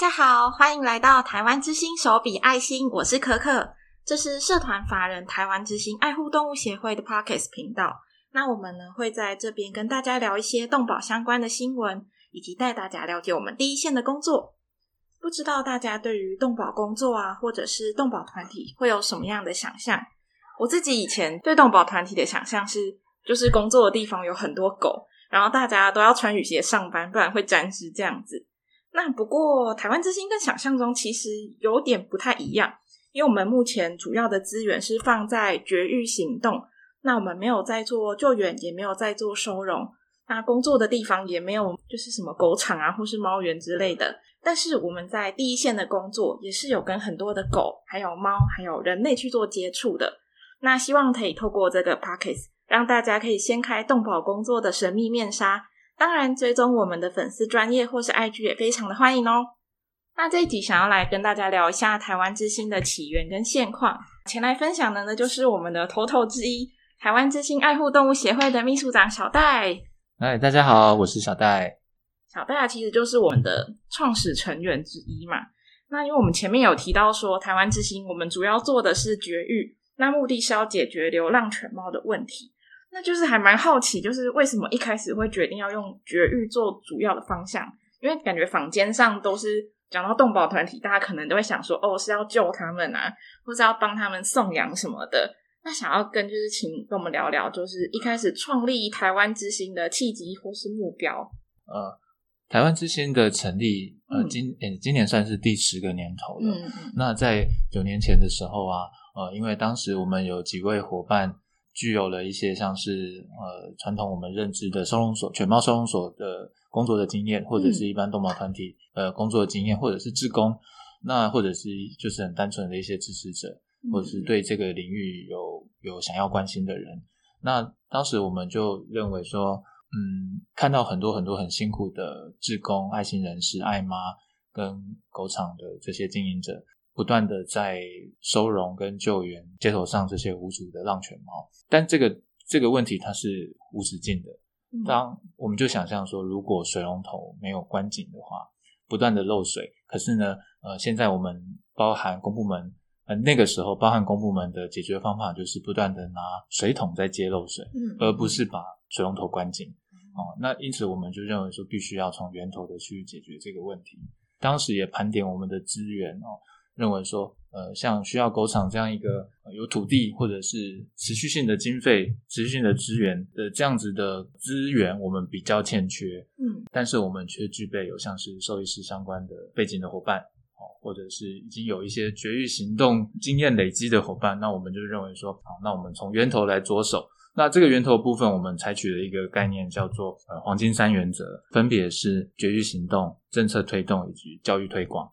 大家好，欢迎来到台湾之星手笔爱心，我是可可，这是社团法人台湾之星爱护动物协会的 Pockets 频道。那我们呢会在这边跟大家聊一些动保相关的新闻，以及带大家了解我们第一线的工作。不知道大家对于动保工作啊，或者是动保团体会有什么样的想象？我自己以前对动保团体的想象是，就是工作的地方有很多狗，然后大家都要穿雨鞋上班，不然会沾湿这样子。那不过，台湾之星跟想象中其实有点不太一样，因为我们目前主要的资源是放在绝育行动，那我们没有在做救援，也没有在做收容，那工作的地方也没有就是什么狗场啊，或是猫园之类的。但是我们在第一线的工作，也是有跟很多的狗、还有猫、还有人类去做接触的。那希望可以透过这个 Podcast，让大家可以掀开动保工作的神秘面纱。当然，追踪我们的粉丝专业或是 IG 也非常的欢迎哦。那这一集想要来跟大家聊一下台湾之星的起源跟现况。前来分享的呢，就是我们的头头之一，台湾之星爱护动物协会的秘书长小戴。嗨，大家好，我是小戴。小戴啊，其实就是我们的创始成员之一嘛。那因为我们前面有提到说，台湾之星我们主要做的是绝育，那目的是要解决流浪犬猫的问题。那就是还蛮好奇，就是为什么一开始会决定要用绝育做主要的方向？因为感觉坊间上都是讲到动保团体，大家可能都会想说，哦，是要救他们啊，或是要帮他们送养什么的。那想要跟就是请跟我们聊聊，就是一开始创立台湾之心的契机或是目标。呃，台湾之心的成立，呃，今、嗯、今年算是第十个年头了。那在九年前的时候啊，呃，因为当时我们有几位伙伴。具有了一些像是呃传统我们认知的收容所、犬猫收容所的工作的经验，或者是一般动保团体呃工作的经验，或者是志工，那或者是就是很单纯的一些支持者，或者是对这个领域有有想要关心的人。那当时我们就认为说，嗯，看到很多很多很辛苦的志工、爱心人士、爱妈跟狗场的这些经营者。不断的在收容跟救援街头上这些无主的浪犬猫，但这个这个问题它是无止境的。当我们就想象说，如果水龙头没有关紧的话，不断的漏水。可是呢，呃，现在我们包含公部门，呃，那个时候包含公部门的解决方法就是不断的拿水桶在接漏水，而不是把水龙头关紧。哦，那因此我们就认为说，必须要从源头的去解决这个问题。当时也盘点我们的资源哦。认为说，呃，像需要狗场这样一个有土地或者是持续性的经费、持续性的资源的这样子的资源，我们比较欠缺。嗯，但是我们却具备有像是兽医师相关的背景的伙伴，哦，或者是已经有一些绝育行动经验累积的伙伴，那我们就认为说，好，那我们从源头来着手。那这个源头部分，我们采取了一个概念，叫做呃黄金三原则，分别是绝育行动、政策推动以及教育推广。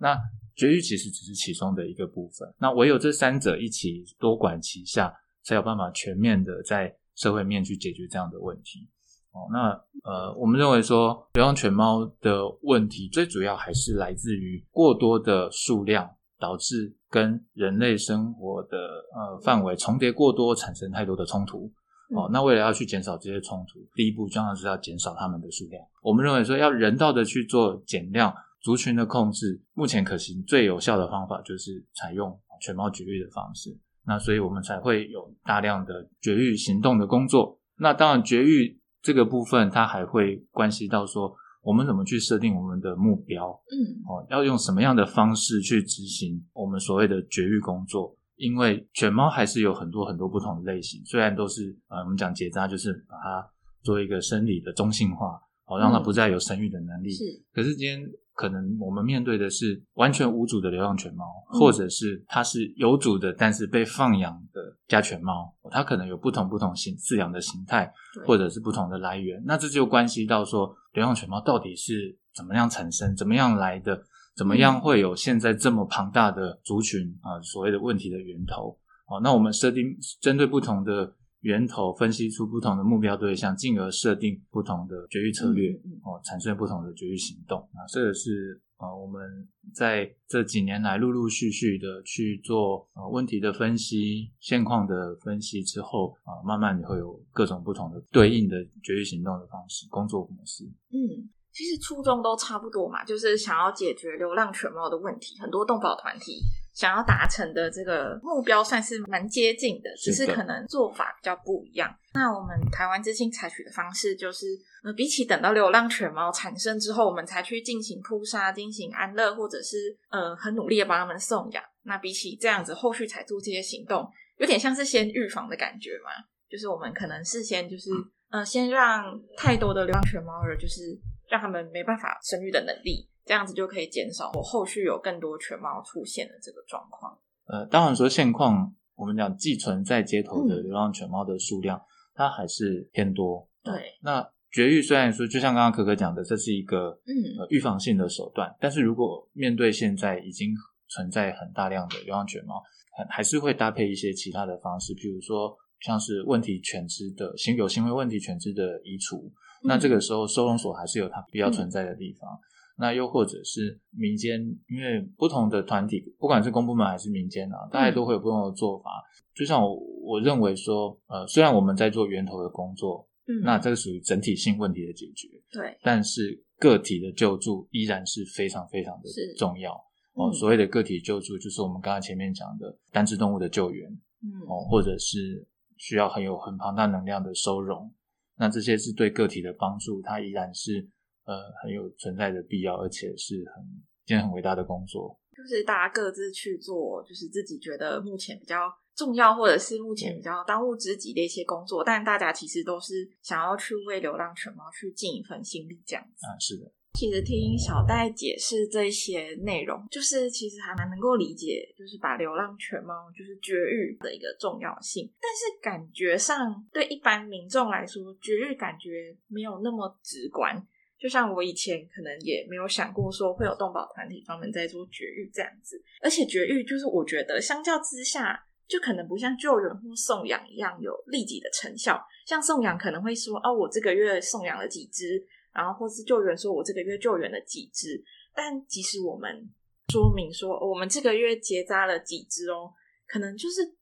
那绝育其实只是其中的一个部分，那唯有这三者一起多管齐下，才有办法全面的在社会面去解决这样的问题。哦，那呃，我们认为说流浪犬猫的问题，最主要还是来自于过多的数量，导致跟人类生活的呃范围重叠过多，产生太多的冲突。哦，那为了要去减少这些冲突，第一步当然是要减少它们的数量。我们认为说要人道的去做减量。族群的控制，目前可行最有效的方法就是采用犬猫绝育的方式。那所以我们才会有大量的绝育行动的工作。那当然，绝育这个部分，它还会关系到说，我们怎么去设定我们的目标？嗯，哦，要用什么样的方式去执行我们所谓的绝育工作？因为犬猫还是有很多很多不同的类型，虽然都是呃，我们讲结扎，就是把它做一个生理的中性化，哦，让它不再有生育的能力。是，可是今天。可能我们面对的是完全无主的流浪犬猫，嗯、或者是它是有主的，但是被放养的家犬猫，它可能有不同不同形饲养的形态，或者是不同的来源。那这就关系到说，流浪犬猫到底是怎么样产生，怎么样来的，怎么样会有现在这么庞大的族群啊？所谓的问题的源头。哦，那我们设定针对不同的。源头分析出不同的目标对象，进而设定不同的绝育策略，嗯、哦，产生不同的绝育行动。啊，这个是啊、呃，我们在这几年来陆陆续续的去做问题的分析、现况的分析之后啊、呃，慢慢你会有各种不同的对应的绝育行动的方式、工作模式。嗯，其实初衷都差不多嘛，就是想要解决流浪犬猫的问题。很多动保团体想要达成的这个目标算是蛮接近的，只是可能做法比较不一样。那我们台湾之星采取的方式就是，呃，比起等到流浪犬猫产生之后，我们才去进行扑杀、进行安乐，或者是呃很努力的帮他们送养。那比起这样子，后续才做这些行动，有点像是先预防的感觉嘛。就是我们可能事先就是，呃，先让太多的流浪犬猫儿就是。让他们没办法生育的能力，这样子就可以减少我后续有更多犬猫出现的这个状况。呃，当然说现况，我们讲寄存在街头的流浪犬猫的数量，嗯、它还是偏多。对，那绝育虽然说，就像刚刚可可讲的，这是一个嗯呃预防性的手段，但是如果面对现在已经存在很大量的流浪犬猫，还还是会搭配一些其他的方式，比如说像是问题犬只的行有行为问题犬只的移除。那这个时候，收容所还是有它必要存在的地方。嗯、那又或者是民间，因为不同的团体，不管是公部门还是民间啊，大家都会有不同的做法。嗯、就像我我认为说，呃，虽然我们在做源头的工作，嗯，那这个属于整体性问题的解决，对，但是个体的救助依然是非常非常的重要。哦、所谓的个体救助，就是我们刚才前面讲的单只动物的救援，嗯，哦、呃，或者是需要很有很庞大能量的收容。那这些是对个体的帮助，它依然是呃很有存在的必要，而且是很一件很伟大的工作。就是大家各自去做，就是自己觉得目前比较重要，或者是目前比较当务之急的一些工作。嗯、但大家其实都是想要去为流浪犬猫去尽一份心力，这样子。啊，是的。其实听小戴解释这些内容，就是其实还蛮能够理解，就是把流浪犬猫就是绝育的一个重要性。但是感觉上对一般民众来说，绝育感觉没有那么直观。就像我以前可能也没有想过说会有动保团体专门在做绝育这样子。而且绝育就是我觉得相较之下，就可能不像救援或送养一样有立即的成效。像送养可能会说，哦，我这个月送养了几只。然后或是救援说，我这个月救援了几只，但即使我们说明说我们这个月结扎了几只哦，可能就是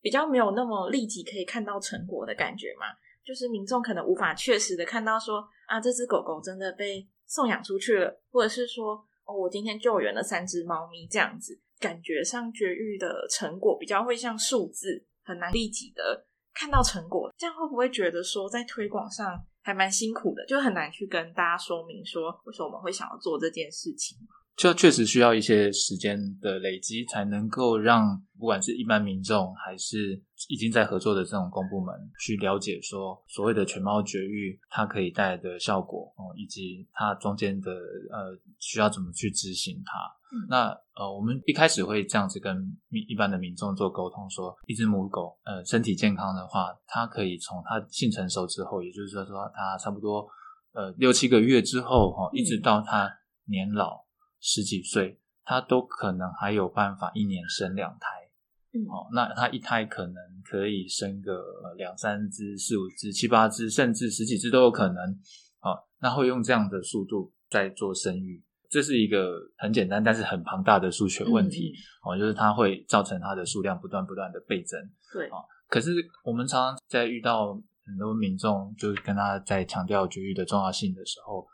比较没有那么立即可以看到成果的感觉嘛，就是民众可能无法确实的看到说啊，这只狗狗真的被送养出去了，或者是说哦，我今天救援了三只猫咪这样子，感觉上绝育的成果比较会像数字，很难立即的看到成果，这样会不会觉得说在推广上？还蛮辛苦的，就很难去跟大家说明说为什么我们会想要做这件事情。就确实需要一些时间的累积，才能够让不管是一般民众，还是已经在合作的这种公部门，去了解说所谓的犬猫绝育它可以带来的效果哦，以及它中间的呃需要怎么去执行它。嗯、那呃，我们一开始会这样子跟一般的民众做沟通，说一只母狗呃身体健康的话，它可以从它性成熟之后，也就是说说它差不多呃六七个月之后哈，一直到它年老。十几岁，他都可能还有办法一年生两胎，嗯，哦，那他一胎可能可以生个两三只、四五只、七八只，甚至十几只都有可能，哦，那会用这样的速度在做生育，这是一个很简单但是很庞大的数学问题，嗯、哦，就是它会造成它的数量不断不断的倍增，对，哦，可是我们常常在遇到很多民众，就是跟他在强调绝育的重要性的时候。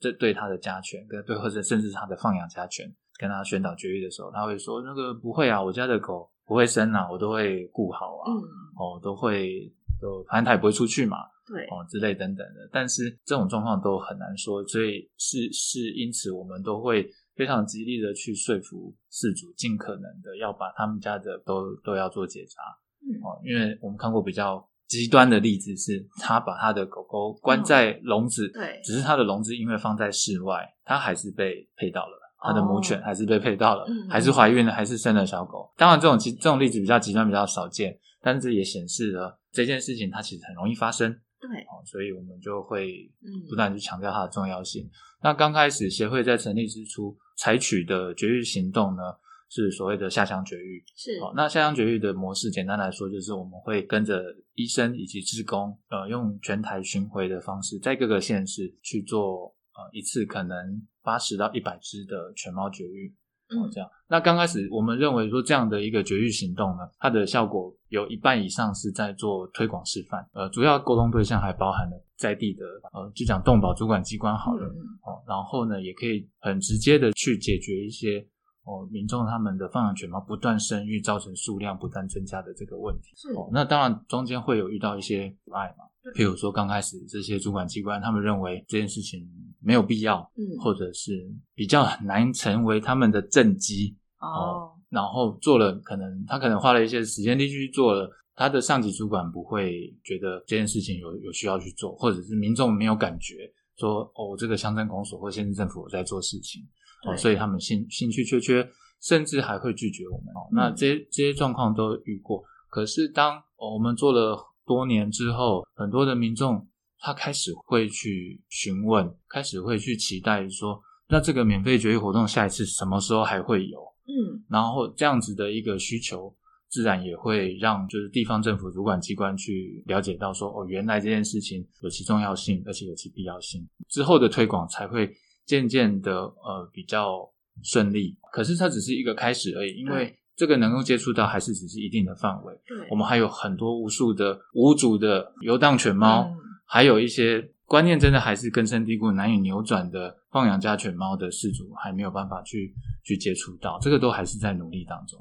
这对他的家犬，跟对或者甚至他的放养家犬，跟他宣导绝育的时候，他会说：“那个不会啊，我家的狗不会生啊，我都会顾好啊，嗯、哦，都会都反正他也不会出去嘛，对，哦之类等等的。但是这种状况都很难说，所以是是因此，我们都会非常极力的去说服事主，尽可能的要把他们家的都都要做结扎，嗯，哦，因为我们看过比较。极端的例子是，他把他的狗狗关在笼子，嗯、对，只是他的笼子因为放在室外，他还是被配到了，他的母犬还是被配到了，哦、还是怀孕了，还是生了小狗。当然，这种极这种例子比较极端，比较少见，但是这也显示了这件事情它其实很容易发生。对，哦，所以我们就会不断去强调它的重要性。嗯、那刚开始协会在成立之初采取的绝育行动呢？是所谓的下乡绝育，是好。那下乡绝育的模式，简单来说，就是我们会跟着医生以及职工，呃，用全台巡回的方式，在各个县市去做，呃，一次可能八十到一百只的犬猫绝育。哦，这样。那刚开始我们认为说这样的一个绝育行动呢，它的效果有一半以上是在做推广示范，呃，主要沟通对象还包含了在地的，呃，就讲动保主管机关好了，嗯、哦，然后呢，也可以很直接的去解决一些哦民众他们的放养犬猫不断生育造成数量不断增加的这个问题。是哦，那当然中间会有遇到一些阻碍嘛。譬如说，刚开始这些主管机关，他们认为这件事情没有必要，嗯，或者是比较难成为他们的政绩哦，然后做了，可能他可能花了一些时间力去做了，他的上级主管不会觉得这件事情有有需要去做，或者是民众没有感觉说哦，这个乡镇公所或县市政府在做事情，哦，所以他们兴兴趣缺缺，甚至还会拒绝我们。哦，那这些这些状况都遇过。可是当我们做了。多年之后，很多的民众他开始会去询问，开始会去期待说，那这个免费绝育活动下一次什么时候还会有？嗯，然后这样子的一个需求，自然也会让就是地方政府主管机关去了解到说，哦，原来这件事情有其重要性，而且有其必要性，之后的推广才会渐渐的呃比较顺利。可是它只是一个开始而已，因为。这个能够接触到还是只是一定的范围。我们还有很多无数的无主的游荡犬猫，嗯、还有一些观念真的还是根深蒂固、难以扭转的放养家犬猫的饲主，还没有办法去去接触到。这个都还是在努力当中。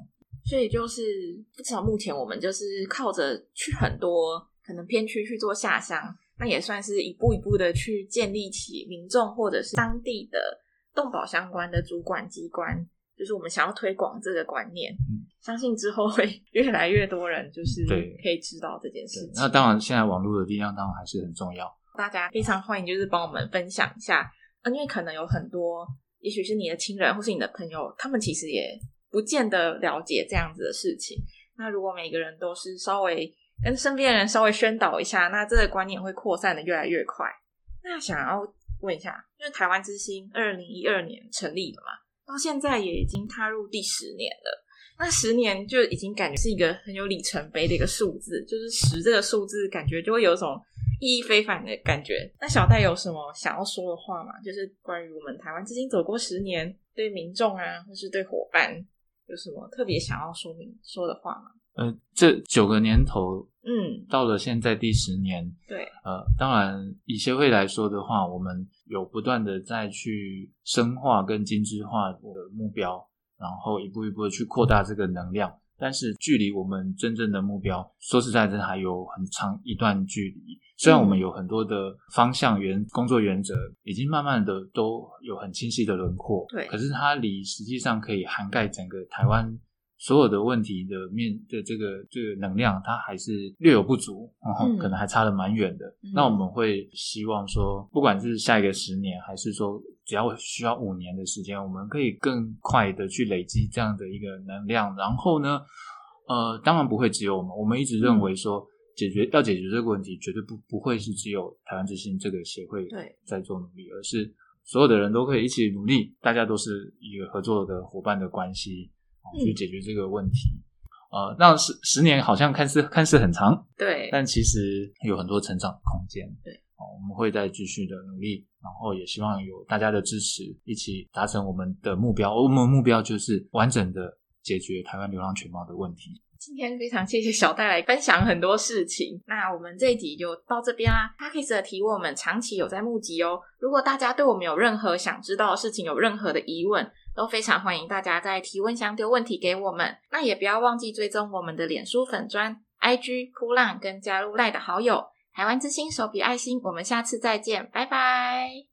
所以就是至少目前我们就是靠着去很多可能偏区去做下乡，那也算是一步一步的去建立起民众或者是当地的动保相关的主管机关。就是我们想要推广这个观念，嗯，相信之后会 越来越多人就是可以知道这件事情。那当然，现在网络的力量当然还是很重要。大家非常欢迎，就是帮我们分享一下，因为可能有很多，也许是你的亲人或是你的朋友，他们其实也不见得了解这样子的事情。那如果每个人都是稍微跟身边的人稍微宣导一下，那这个观念会扩散的越来越快。那想要问一下，因为台湾之星二零一二年成立了嘛？到现在也已经踏入第十年了，那十年就已经感觉是一个很有里程碑的一个数字，就是十这个数字，感觉就会有一种意义非凡的感觉。那小戴有什么想要说的话吗？就是关于我们台湾之星走过十年，对民众啊，或是对伙伴，有什么特别想要说明说的话吗？呃，这九个年头，嗯，到了现在第十年，对，呃，当然以协会来说的话，我们。有不断的再去深化跟精致化的目标，然后一步一步的去扩大这个能量，但是距离我们真正的目标，说实在的还有很长一段距离。虽然我们有很多的方向原工作原则，已经慢慢的都有很清晰的轮廓，对，可是它离实际上可以涵盖整个台湾。所有的问题的面的这个这个能量，它还是略有不足，嗯、可能还差得蛮远的。嗯、那我们会希望说，不管是下一个十年，还是说只要需要五年的时间，我们可以更快的去累积这样的一个能量。然后呢，呃，当然不会只有我们，我们一直认为说，解决、嗯、要解决这个问题，绝对不不会是只有台湾之星这个协会在做努力，而是所有的人都可以一起努力，大家都是一个合作的伙伴的关系。去解决这个问题，嗯、呃，那十十年好像看似看似很长，对，但其实有很多成长空间，对，哦，我们会再继续的努力，然后也希望有大家的支持，一起达成我们的目标。我们的目标就是完整的解决台湾流浪犬猫的问题。今天非常谢谢小戴来分享很多事情，那我们这一集就到这边啦。Podcast 的题我们长期有在募集哦，如果大家对我们有任何想知道的事情，有任何的疑问。都非常欢迎大家在提问箱丢问题给我们，那也不要忘记追踪我们的脸书粉砖、IG、噗浪跟加入赖的好友，台湾之星手比爱心，我们下次再见，拜拜。